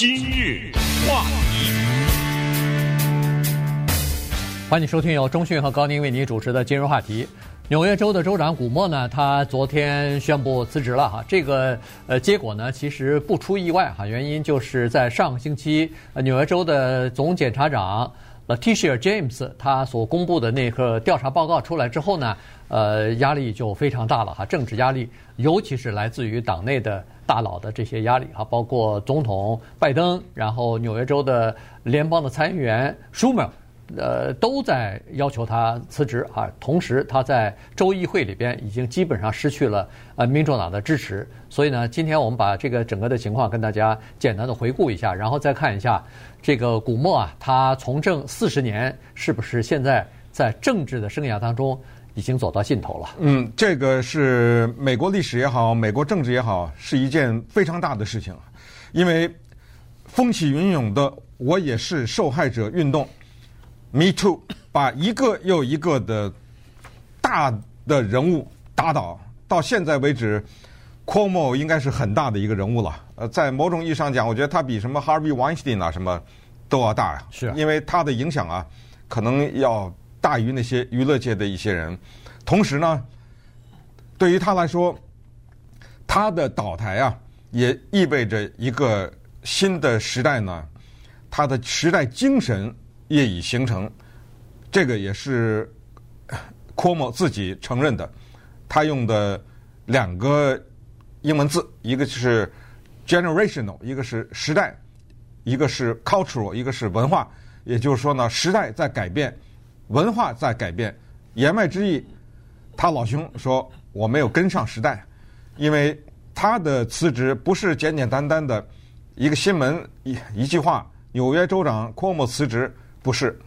今日话题，欢迎收听由中讯和高宁为您主持的今日话题。纽约州的州长古默呢，他昨天宣布辞职了哈。这个呃结果呢，其实不出意外哈，原因就是在上个星期，纽约州的总检察长 Letitia James 他所公布的那个调查报告出来之后呢，呃，压力就非常大了哈，政治压力，尤其是来自于党内的大佬的这些压力哈，包括总统拜登，然后纽约州的联邦的参议员 Schumer。呃，都在要求他辞职啊。同时，他在州议会里边已经基本上失去了呃民主党的支持。所以呢，今天我们把这个整个的情况跟大家简单的回顾一下，然后再看一下这个古默啊，他从政四十年，是不是现在在政治的生涯当中已经走到尽头了？嗯，这个是美国历史也好，美国政治也好，是一件非常大的事情，因为风起云涌的“我也是受害者”运动。Me too，把一个又一个的大的人物打倒，到现在为止，Cuomo 应该是很大的一个人物了。呃，在某种意义上讲，我觉得他比什么 Harvey Weinstein 啊什么都要大呀。是啊，因为他的影响啊，可能要大于那些娱乐界的一些人。同时呢，对于他来说，他的倒台啊，也意味着一个新的时代呢，他的时代精神。业已形成，这个也是 Cuomo 自己承认的。他用的两个英文字，一个是 generational，一个是时代，一个是 cultural，一个是文化。也就是说呢，时代在改变，文化在改变。言外之意，他老兄说我没有跟上时代，因为他的辞职不是简简单单的一个新闻一一句话。纽约州长科莫辞职。不是，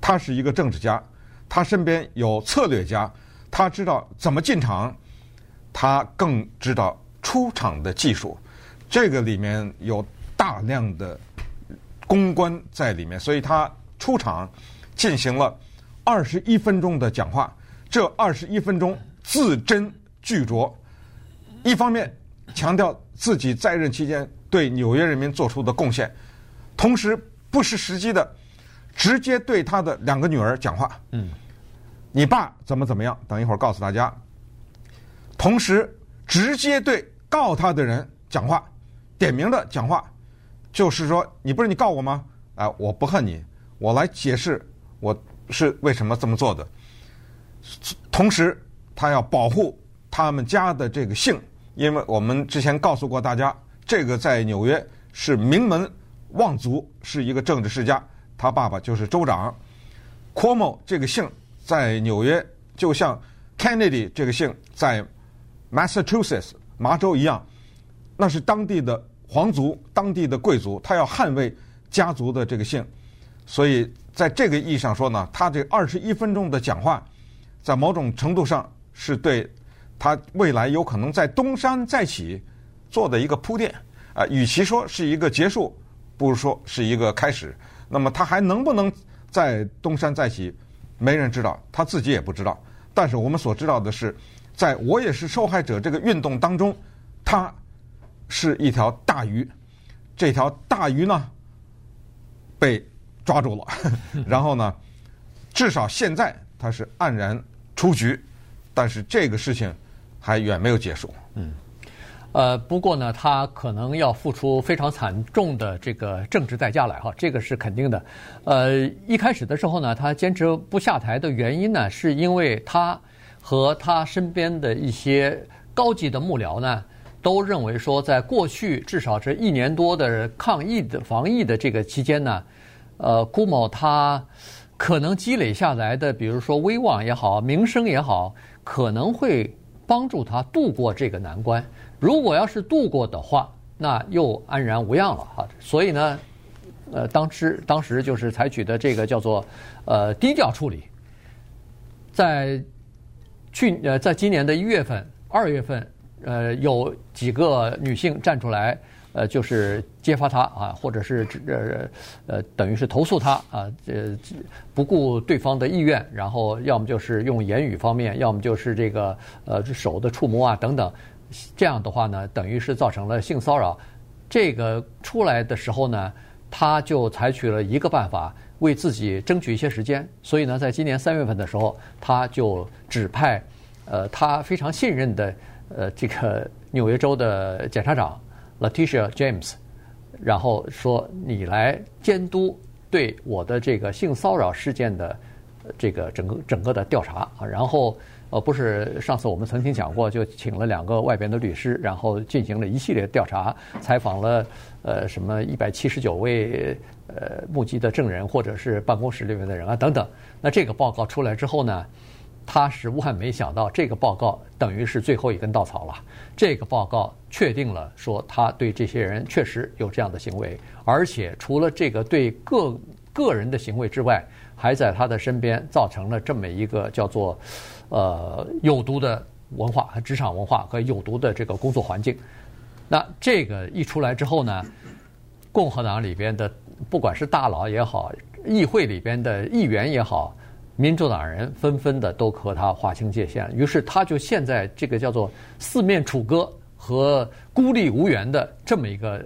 他是一个政治家，他身边有策略家，他知道怎么进场，他更知道出场的技术，这个里面有大量的公关在里面，所以他出场进行了二十一分钟的讲话，这二十一分钟字斟句酌，一方面强调自己在任期间对纽约人民做出的贡献，同时不失时机的。直接对他的两个女儿讲话，嗯，你爸怎么怎么样？等一会儿告诉大家。同时，直接对告他的人讲话，点名的讲话，就是说，你不是你告我吗？啊，我不恨你，我来解释我是为什么这么做的。同时，他要保护他们家的这个姓，因为我们之前告诉过大家，这个在纽约是名门望族，是一个政治世家。他爸爸就是州长，Cuomo 这个姓在纽约就像 Kennedy 这个姓在 Massachusetts 麻州一样，那是当地的皇族、当地的贵族，他要捍卫家族的这个姓，所以在这个意义上说呢，他这二十一分钟的讲话，在某种程度上是对他未来有可能在东山再起做的一个铺垫啊，与其说是一个结束，不如说是一个开始。那么他还能不能再东山再起？没人知道，他自己也不知道。但是我们所知道的是，在我也是受害者这个运动当中，他是一条大鱼。这条大鱼呢，被抓住了，然后呢，至少现在他是黯然出局。但是这个事情还远没有结束。嗯。呃，不过呢，他可能要付出非常惨重的这个政治代价来哈，这个是肯定的。呃，一开始的时候呢，他坚持不下台的原因呢，是因为他和他身边的一些高级的幕僚呢，都认为说，在过去至少这一年多的抗疫的防疫的这个期间呢，呃，Cuomo 他可能积累下来的，比如说威望也好，名声也好，可能会帮助他度过这个难关。如果要是度过的话，那又安然无恙了哈。所以呢，呃，当时当时就是采取的这个叫做呃低调处理。在去呃，在今年的一月份、二月份，呃，有几个女性站出来，呃，就是揭发他啊，或者是呃呃，等于是投诉他啊，呃，不顾对方的意愿，然后要么就是用言语方面，要么就是这个呃手的触摸啊等等。这样的话呢，等于是造成了性骚扰，这个出来的时候呢，他就采取了一个办法，为自己争取一些时间。所以呢，在今年三月份的时候，他就指派呃他非常信任的呃这个纽约州的检察长 Letitia James，然后说你来监督对我的这个性骚扰事件的这个整个整个的调查啊，然后。呃，不是，上次我们曾经讲过，就请了两个外边的律师，然后进行了一系列调查，采访了呃什么一百七十九位呃目击的证人或者是办公室里面的人啊等等。那这个报告出来之后呢，他是万没想到，这个报告等于是最后一根稻草了。这个报告确定了说他对这些人确实有这样的行为，而且除了这个对个个人的行为之外，还在他的身边造成了这么一个叫做。呃，有毒的文化和职场文化和有毒的这个工作环境，那这个一出来之后呢，共和党里边的不管是大佬也好，议会里边的议员也好，民主党人纷纷的都和他划清界限，于是他就现在这个叫做四面楚歌和孤立无援的这么一个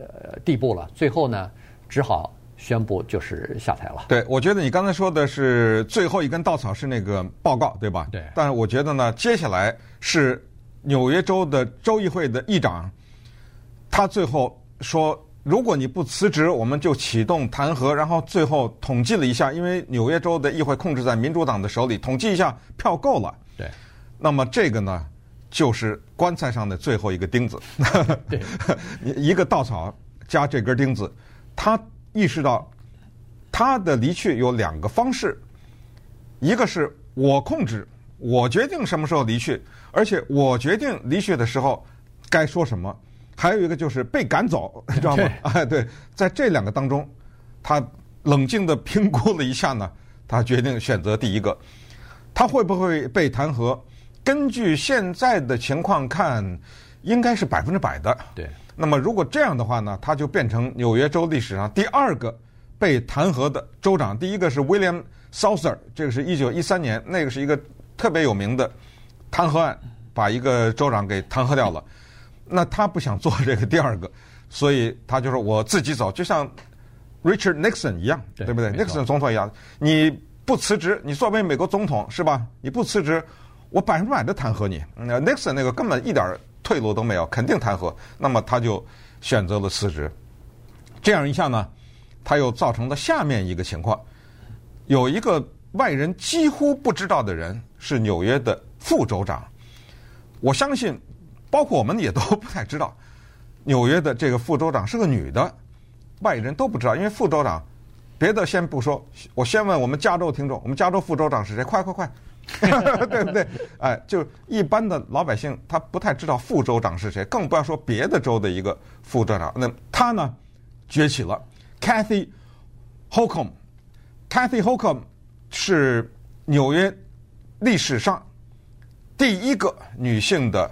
地步了。最后呢，只好。宣布就是下台了。对，我觉得你刚才说的是最后一根稻草是那个报告，对吧？对。但是我觉得呢，接下来是纽约州的州议会的议长，他最后说，如果你不辞职，我们就启动弹劾。然后最后统计了一下，因为纽约州的议会控制在民主党的手里，统计一下票够了。对。那么这个呢，就是棺材上的最后一个钉子。对。一个稻草加这根钉子，他。意识到他的离去有两个方式，一个是我控制，我决定什么时候离去，而且我决定离去的时候该说什么；还有一个就是被赶走，你 知道吗？哎，对，在这两个当中，他冷静的评估了一下呢，他决定选择第一个。他会不会被弹劾？根据现在的情况看，应该是百分之百的。对。那么，如果这样的话呢，他就变成纽约州历史上第二个被弹劾的州长。第一个是 William Southern，这个是一九一三年，那个是一个特别有名的弹劾案，把一个州长给弹劾掉了。那他不想做这个第二个，所以他就说我自己走，就像 Richard Nixon 一样，对，对不对？Nixon 总统一样，你不辞职，你作为美国总统是吧？你不辞职，我百分之百的弹劾你。那 Nixon 那个根本一点。退路都没有，肯定弹劾。那么他就选择了辞职。这样一下呢，他又造成了下面一个情况：有一个外人几乎不知道的人是纽约的副州长。我相信，包括我们也都不太知道，纽约的这个副州长是个女的，外人都不知道。因为副州长，别的先不说，我先问我们加州听众：我们加州副州长是谁？快快快！对不对？哎，就一般的老百姓，他不太知道副州长是谁，更不要说别的州的一个副州长。那他呢，崛起了，Kathy Hochul，Kathy Holcomb 是纽约历史上第一个女性的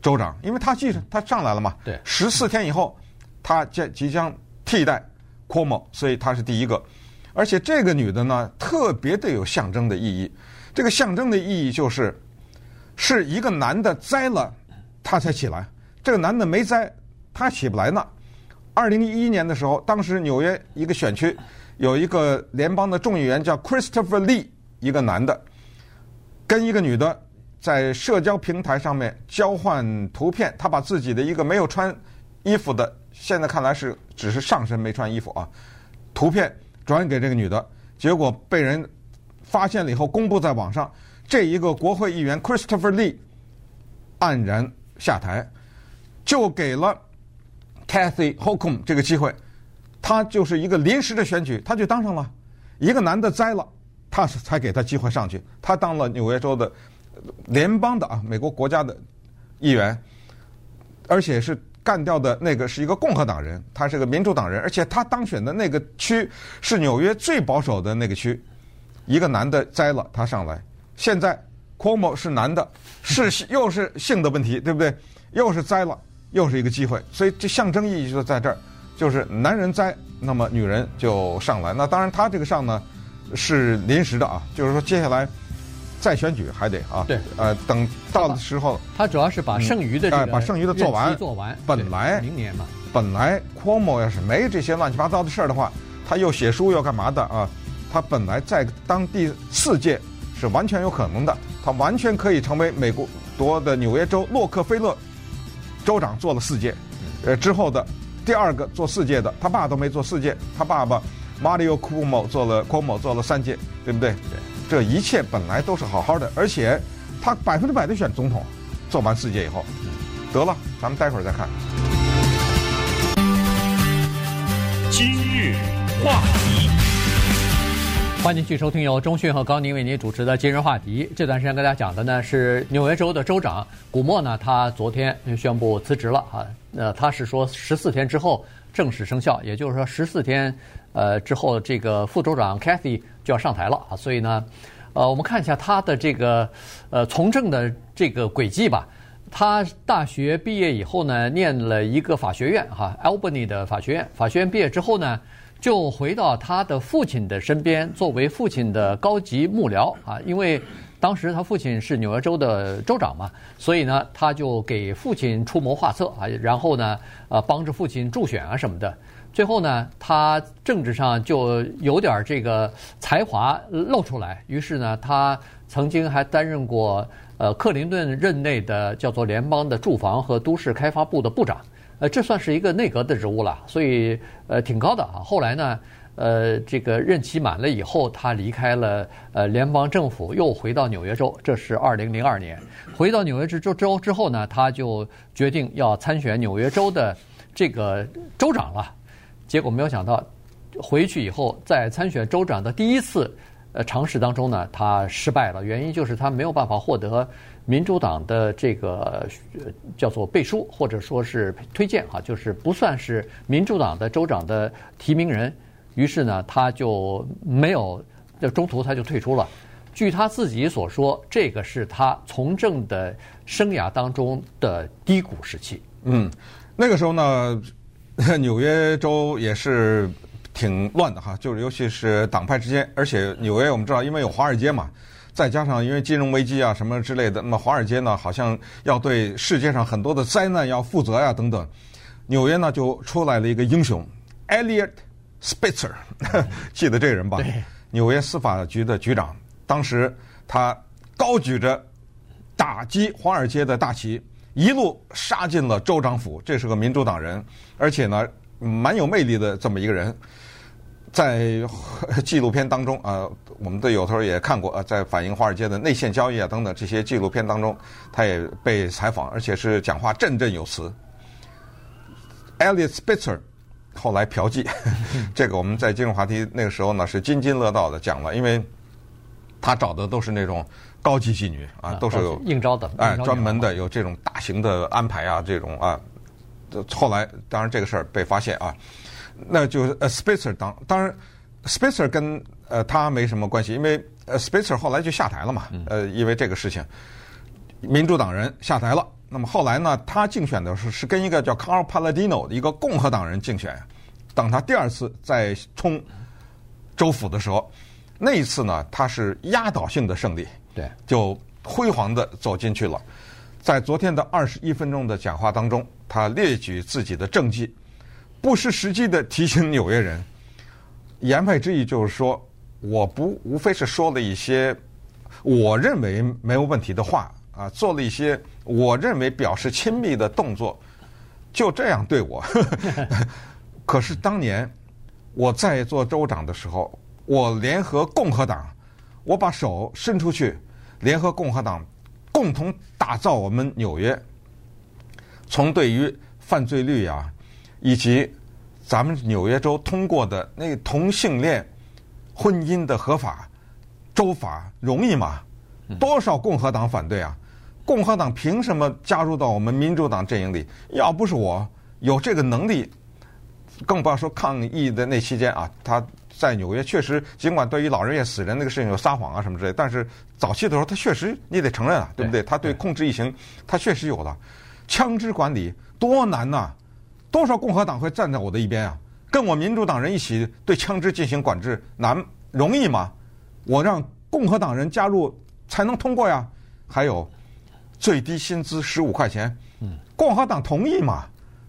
州长，因为他继承她上来了嘛。对。十四天以后，他将即将替代 Cuomo，所以他是第一个。而且这个女的呢，特别的有象征的意义。这个象征的意义就是，是一个男的栽了，他才起来；这个男的没栽，他起不来呢。二零一一年的时候，当时纽约一个选区有一个联邦的众议员叫 Christopher Lee，一个男的，跟一个女的在社交平台上面交换图片，他把自己的一个没有穿衣服的，现在看来是只是上身没穿衣服啊，图片转给这个女的，结果被人。发现了以后，公布在网上，这一个国会议员 Christopher Lee 黯然下台，就给了 Kathy Hochul 这个机会，他就是一个临时的选举，他就当上了，一个男的栽了，他才给他机会上去，他当了纽约州的联邦的啊，美国国家的议员，而且是干掉的那个是一个共和党人，他是个民主党人，而且他当选的那个区是纽约最保守的那个区。一个男的栽了，他上来。现在 Cuomo 是男的，是又是性的问题，对不对？又是栽了，又是一个机会。所以这象征意义就在这儿，就是男人栽，那么女人就上来。那当然，他这个上呢是临时的啊，就是说接下来再选举还得啊。对。呃，等到的时候，他主要是把剩余的这个、嗯呃、把剩余的做完，做完。本来明年嘛。本来 Cuomo 要是没这些乱七八糟的事儿的话，他又写书又干嘛的啊？他本来在当第四届是完全有可能的，他完全可以成为美国夺的纽约州洛克菲勒州长，做了四届，呃之后的第二个做四届的，他爸都没做四届，他爸爸 Mario Cuomo 做了 Cuomo 做了三届，对不对？对，这一切本来都是好好的，而且他百分之百的选总统，做完世界以后，得了，咱们待会儿再看。今日话题，欢迎继续收听由钟讯和高宁为您主持的今日话题。这段时间跟大家讲的呢是纽约州的州长古默呢，他昨天宣布辞职了啊。呃，他是说十四天之后正式生效，也就是说十四天呃之后，这个副州长 Kathy 就要上台了啊。所以呢，呃，我们看一下他的这个呃从政的这个轨迹吧。他大学毕业以后呢，念了一个法学院，哈，Albany 的法学院。法学院毕业之后呢，就回到他的父亲的身边，作为父亲的高级幕僚啊。因为当时他父亲是纽约州的州长嘛，所以呢，他就给父亲出谋划策啊，然后呢，呃，帮着父亲助选啊什么的。最后呢，他政治上就有点这个才华露出来，于是呢，他曾经还担任过。呃，克林顿任内的叫做联邦的住房和都市开发部的部长，呃，这算是一个内阁的职务了，所以呃挺高的啊。后来呢，呃，这个任期满了以后，他离开了呃联邦政府，又回到纽约州。这是二零零二年，回到纽约州州之后呢，他就决定要参选纽约州的这个州长了。结果没有想到，回去以后在参选州长的第一次。呃，尝试当中呢，他失败了，原因就是他没有办法获得民主党的这个、叫做背书或者说是推荐哈，就是不算是民主党的州长的提名人，于是呢，他就没有，就中途他就退出了。据他自己所说，这个是他从政的生涯当中的低谷时期。嗯，那个时候呢，纽约州也是。挺乱的哈，就是尤其是党派之间，而且纽约我们知道，因为有华尔街嘛，再加上因为金融危机啊什么之类的，那么华尔街呢好像要对世界上很多的灾难要负责呀、啊、等等，纽约呢就出来了一个英雄，Eliot Spitzer，记得这个人吧？对，纽约司法局的局长，当时他高举着打击华尔街的大旗，一路杀进了州长府，这是个民主党人，而且呢蛮有魅力的这么一个人。在 纪录片当中啊，我们的有头也看过啊，在反映华尔街的内线交易啊等等这些纪录片当中，他也被采访，而且是讲话振振有词。Eliot Spitzer 后来嫖妓，这个我们在金融话题那个时候呢是津津乐道的讲了，因为他找的都是那种高级妓女啊，都是有应招的，哎，专门的有这种大型的安排啊，这种啊，后来当然这个事儿被发现啊。那就是呃，Spitzer 当当然，Spitzer 跟呃他没什么关系，因为呃，Spitzer 后来就下台了嘛，呃，因为这个事情，民主党人下台了。那么后来呢，他竞选的是是跟一个叫 Carl Paladino 的一个共和党人竞选。等他第二次再冲州府的时候，那一次呢，他是压倒性的胜利，对，就辉煌的走进去了。在昨天的二十一分钟的讲话当中，他列举自己的政绩。不失时机的提醒纽约人，言外之意就是说，我不无非是说了一些我认为没有问题的话啊，做了一些我认为表示亲密的动作，就这样对我。可是当年我在做州长的时候，我联合共和党，我把手伸出去，联合共和党共同打造我们纽约，从对于犯罪率啊。以及咱们纽约州通过的那同性恋婚姻的合法州法容易吗？多少共和党反对啊！共和党凭什么加入到我们民主党阵营里？要不是我有这个能力，更不要说抗议的那期间啊，他在纽约确实尽管对于老人院死人那个事情有撒谎啊什么之类，但是早期的时候他确实你得承认啊，对不对？他对控制疫情他确实有了枪支管理多难呐！多少共和党会站在我的一边啊？跟我民主党人一起对枪支进行管制，难容易吗？我让共和党人加入才能通过呀。还有最低薪资十五块钱，共和党同意吗？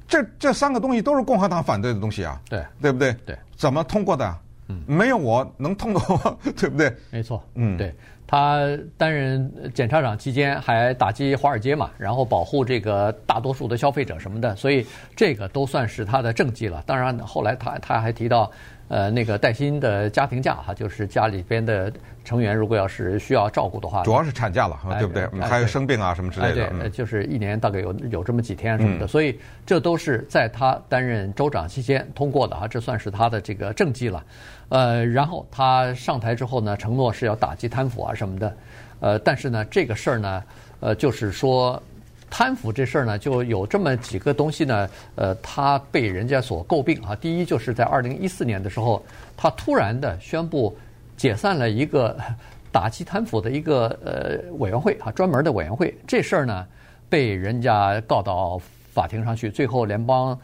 这这三个东西都是共和党反对的东西啊，对对不对？对，怎么通过的？嗯，没有我能通过，对不对？没错，嗯，对。他担任检察长期间还打击华尔街嘛，然后保护这个大多数的消费者什么的，所以这个都算是他的政绩了。当然，后来他他还提到，呃，那个带薪的家庭假哈，就是家里边的成员如果要是需要照顾的话，主要是产假了，对不对？还有生病啊什么之类的。对，就是一年大概有有这么几天什么的，所以这都是在他担任州长期间通过的啊，这算是他的这个政绩了。呃，然后他上台之后呢，承诺是要打击贪腐啊什么的，呃，但是呢，这个事儿呢，呃，就是说贪腐这事儿呢，就有这么几个东西呢，呃，他被人家所诟病啊。第一，就是在二零一四年的时候，他突然的宣布解散了一个 打击贪腐的一个呃委员会啊，专门的委员会。这事儿呢，被人家告到法庭上去，最后联邦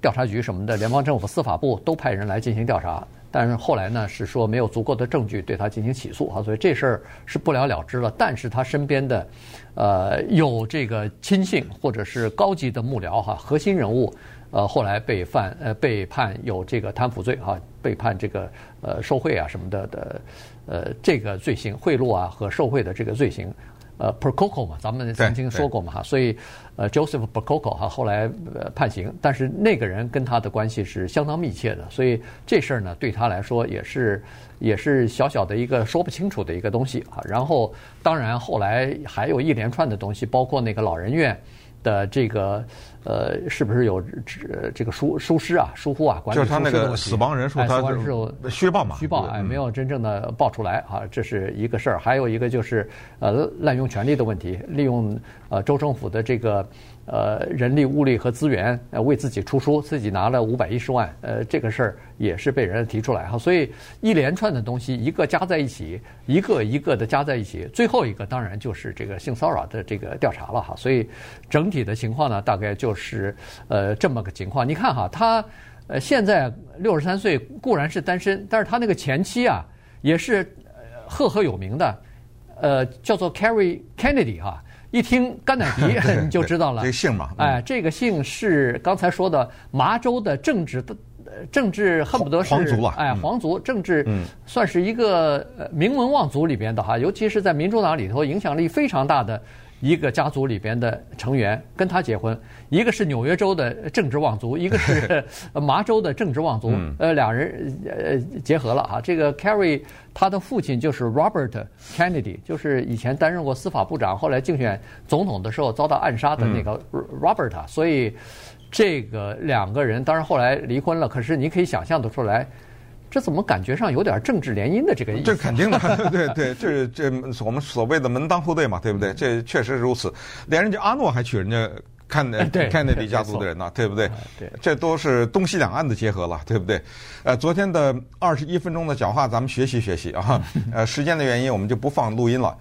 调查局什么的，联邦政府司法部都派人来进行调查。但是后来呢，是说没有足够的证据对他进行起诉啊，所以这事儿是不了了之了。但是他身边的，呃，有这个亲信或者是高级的幕僚哈，核心人物，呃，后来被犯呃被判有这个贪腐罪哈，被判这个呃受贿啊什么的的，呃这个罪行贿赂啊和受贿的这个罪行。呃，Percoco 嘛，咱们曾经说过嘛哈，所以呃，Joseph Percoco 哈后来呃判刑，但是那个人跟他的关系是相当密切的，所以这事儿呢对他来说也是也是小小的一个说不清楚的一个东西啊。然后当然后来还有一连串的东西，包括那个老人院的这个。呃，是不是有这这个疏疏失啊、疏忽啊？管理就是他那个死亡人数，他是虚报嘛？虚报哎，没有真正的报出来啊，这是一个事儿。还有一个就是呃，滥用权力的问题，利用呃州政府的这个呃人力物力和资源呃为自己出书，自己拿了五百一十万，呃，这个事儿也是被人提出来哈。所以一连串的东西，一个加在一起，一个一个的加在一起，最后一个当然就是这个性骚扰的这个调查了哈。所以整体的情况呢，大概就。是呃这么个情况，你看哈，他呃现在六十三岁，固然是单身，但是他那个前妻啊也是赫赫有名的，呃叫做 Carrie Kennedy 哈，一听甘乃迪 你就知道了，这个姓嘛，哎，这个姓是刚才说的麻州的政治的政治恨不得是皇族啊，哎皇族政治，算是一个名门望族里边的哈，尤其是在民主党里头影响力非常大的。一个家族里边的成员跟他结婚，一个是纽约州的政治望族，一个是 麻州的政治望族，呃，两人呃结合了哈。这个 Carrie 他的父亲就是 Robert Kennedy，就是以前担任过司法部长，后来竞选总统的时候遭到暗杀的那个 Robert，所以这个两个人当然后来离婚了，可是你可以想象得出来。这怎么感觉上有点政治联姻的这个意思？这肯定的，对对，这这我们所谓的门当户对嘛，对不对？这确实如此。连人家阿诺还娶人家看的看那家族的人呢，对不对？对，这都是东西两岸的结合了，对不对？呃，昨天的二十一分钟的讲话，咱们学习学习啊。呃，时间的原因，我们就不放录音了。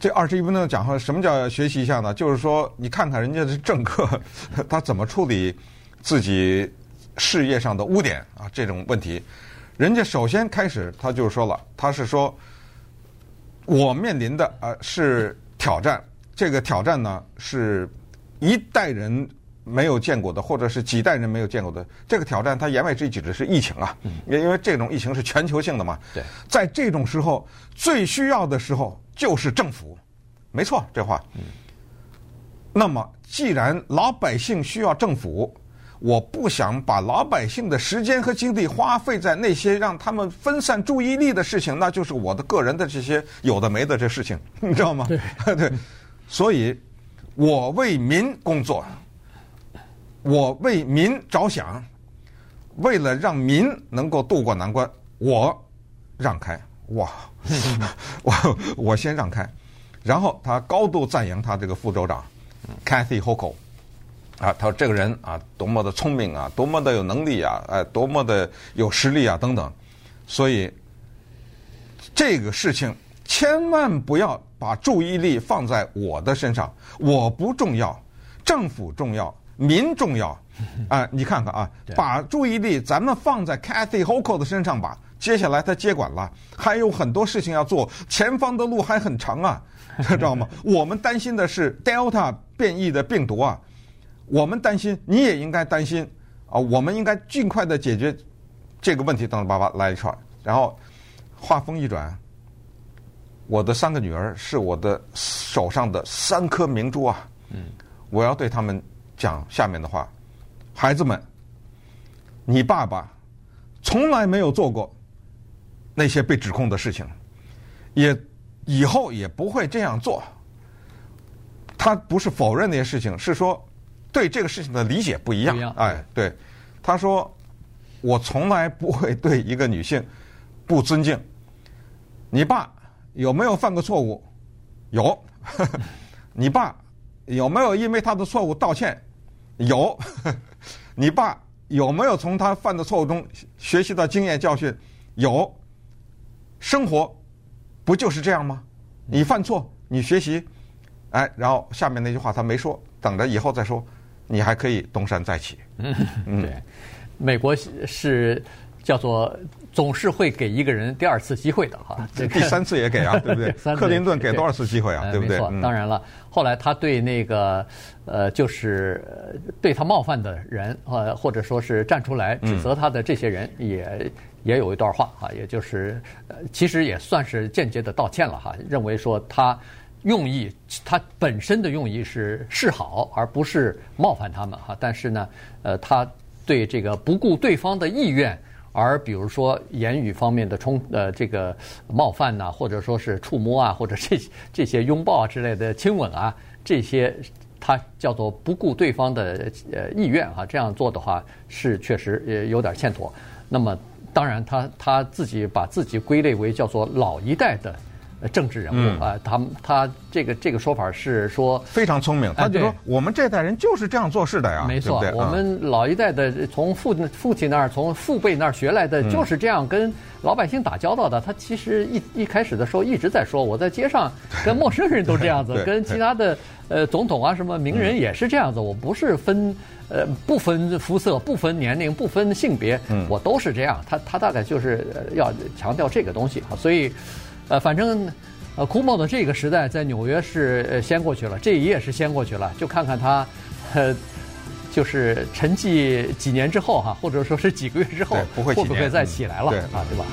这二十一分钟的讲话，什么叫学习一下呢？就是说，你看看人家的政客，他怎么处理自己事业上的污点啊，这种问题。人家首先开始，他就说了，他是说，我面临的呃是挑战，这个挑战呢是一代人没有见过的，或者是几代人没有见过的。这个挑战，他言外之意指的是疫情啊，因为这种疫情是全球性的嘛。对，在这种时候，最需要的时候就是政府，没错，这话。那么，既然老百姓需要政府。我不想把老百姓的时间和精力花费在那些让他们分散注意力的事情，那就是我的个人的这些有的没的这事情，你知道吗？对，对，所以，我为民工作，我为民着想，为了让民能够渡过难关，我让开，哇，我我先让开，然后他高度赞扬他这个副州长 Cathy Hochul。啊，他说这个人啊，多么的聪明啊，多么的有能力啊，哎，多么的有实力啊，等等。所以这个事情千万不要把注意力放在我的身上，我不重要，政府重要，民重要。啊，你看看啊，把注意力咱们放在 Cathy Hochul 的身上吧。接下来他接管了，还有很多事情要做，前方的路还很长啊，知道吗？我们担心的是 Delta 变异的病毒啊。我们担心，你也应该担心啊！我们应该尽快的解决这个问题。等等，爸爸来一串，然后话锋一转，我的三个女儿是我的手上的三颗明珠啊！嗯，我要对他们讲下面的话：孩子们，你爸爸从来没有做过那些被指控的事情，也以后也不会这样做。他不是否认那些事情，是说。对这个事情的理解不一样，不一样哎，对，他说：“我从来不会对一个女性不尊敬。你爸有没有犯过错误？有。你爸有没有因为他的错误道歉？有。你爸有没有从他犯的错误中学习到经验教训？有。生活不就是这样吗？你犯错，你学习，哎，然后下面那句话他没说，等着以后再说。”你还可以东山再起。嗯，对，美国是叫做总是会给一个人第二次机会的哈。这第三次也给啊，对不对？克林顿给多少次机会啊？对不对？没错，当然了，后来他对那个呃，就是对他冒犯的人呃，或者说是站出来指责他的这些人，也也有一段话哈，也就是呃，其实也算是间接的道歉了哈，认为说他。用意，他本身的用意是示好，而不是冒犯他们哈。但是呢，呃，他对这个不顾对方的意愿，而比如说言语方面的冲呃这个冒犯呐，或者说是触摸啊，或者这这些拥抱啊之类的亲吻啊，这些他叫做不顾对方的呃意愿哈。这样做的话是确实也有点欠妥。那么当然他他自己把自己归类为叫做老一代的。政治人物、嗯、啊，他他这个这个说法是说非常聪明，他就说我们这代人就是这样做事的呀，没错，我们老一代的从父父亲那儿从父辈那儿学来的就是这样跟老百姓打交道的。他其实一一开始的时候一直在说，我在街上跟陌生人都这样子，跟其他的呃总统啊什么名人也是这样子，我不是分呃不分肤色、不分年龄、不分性别，我都是这样。他他大概就是要强调这个东西。啊，所以。呃，反正，呃，库莫的这个时代在纽约是呃先过去了，这一页是先过去了，就看看他，呃，就是沉寂几年之后哈，或者说是几个月之后，不会会不会再起来了对啊，对吧？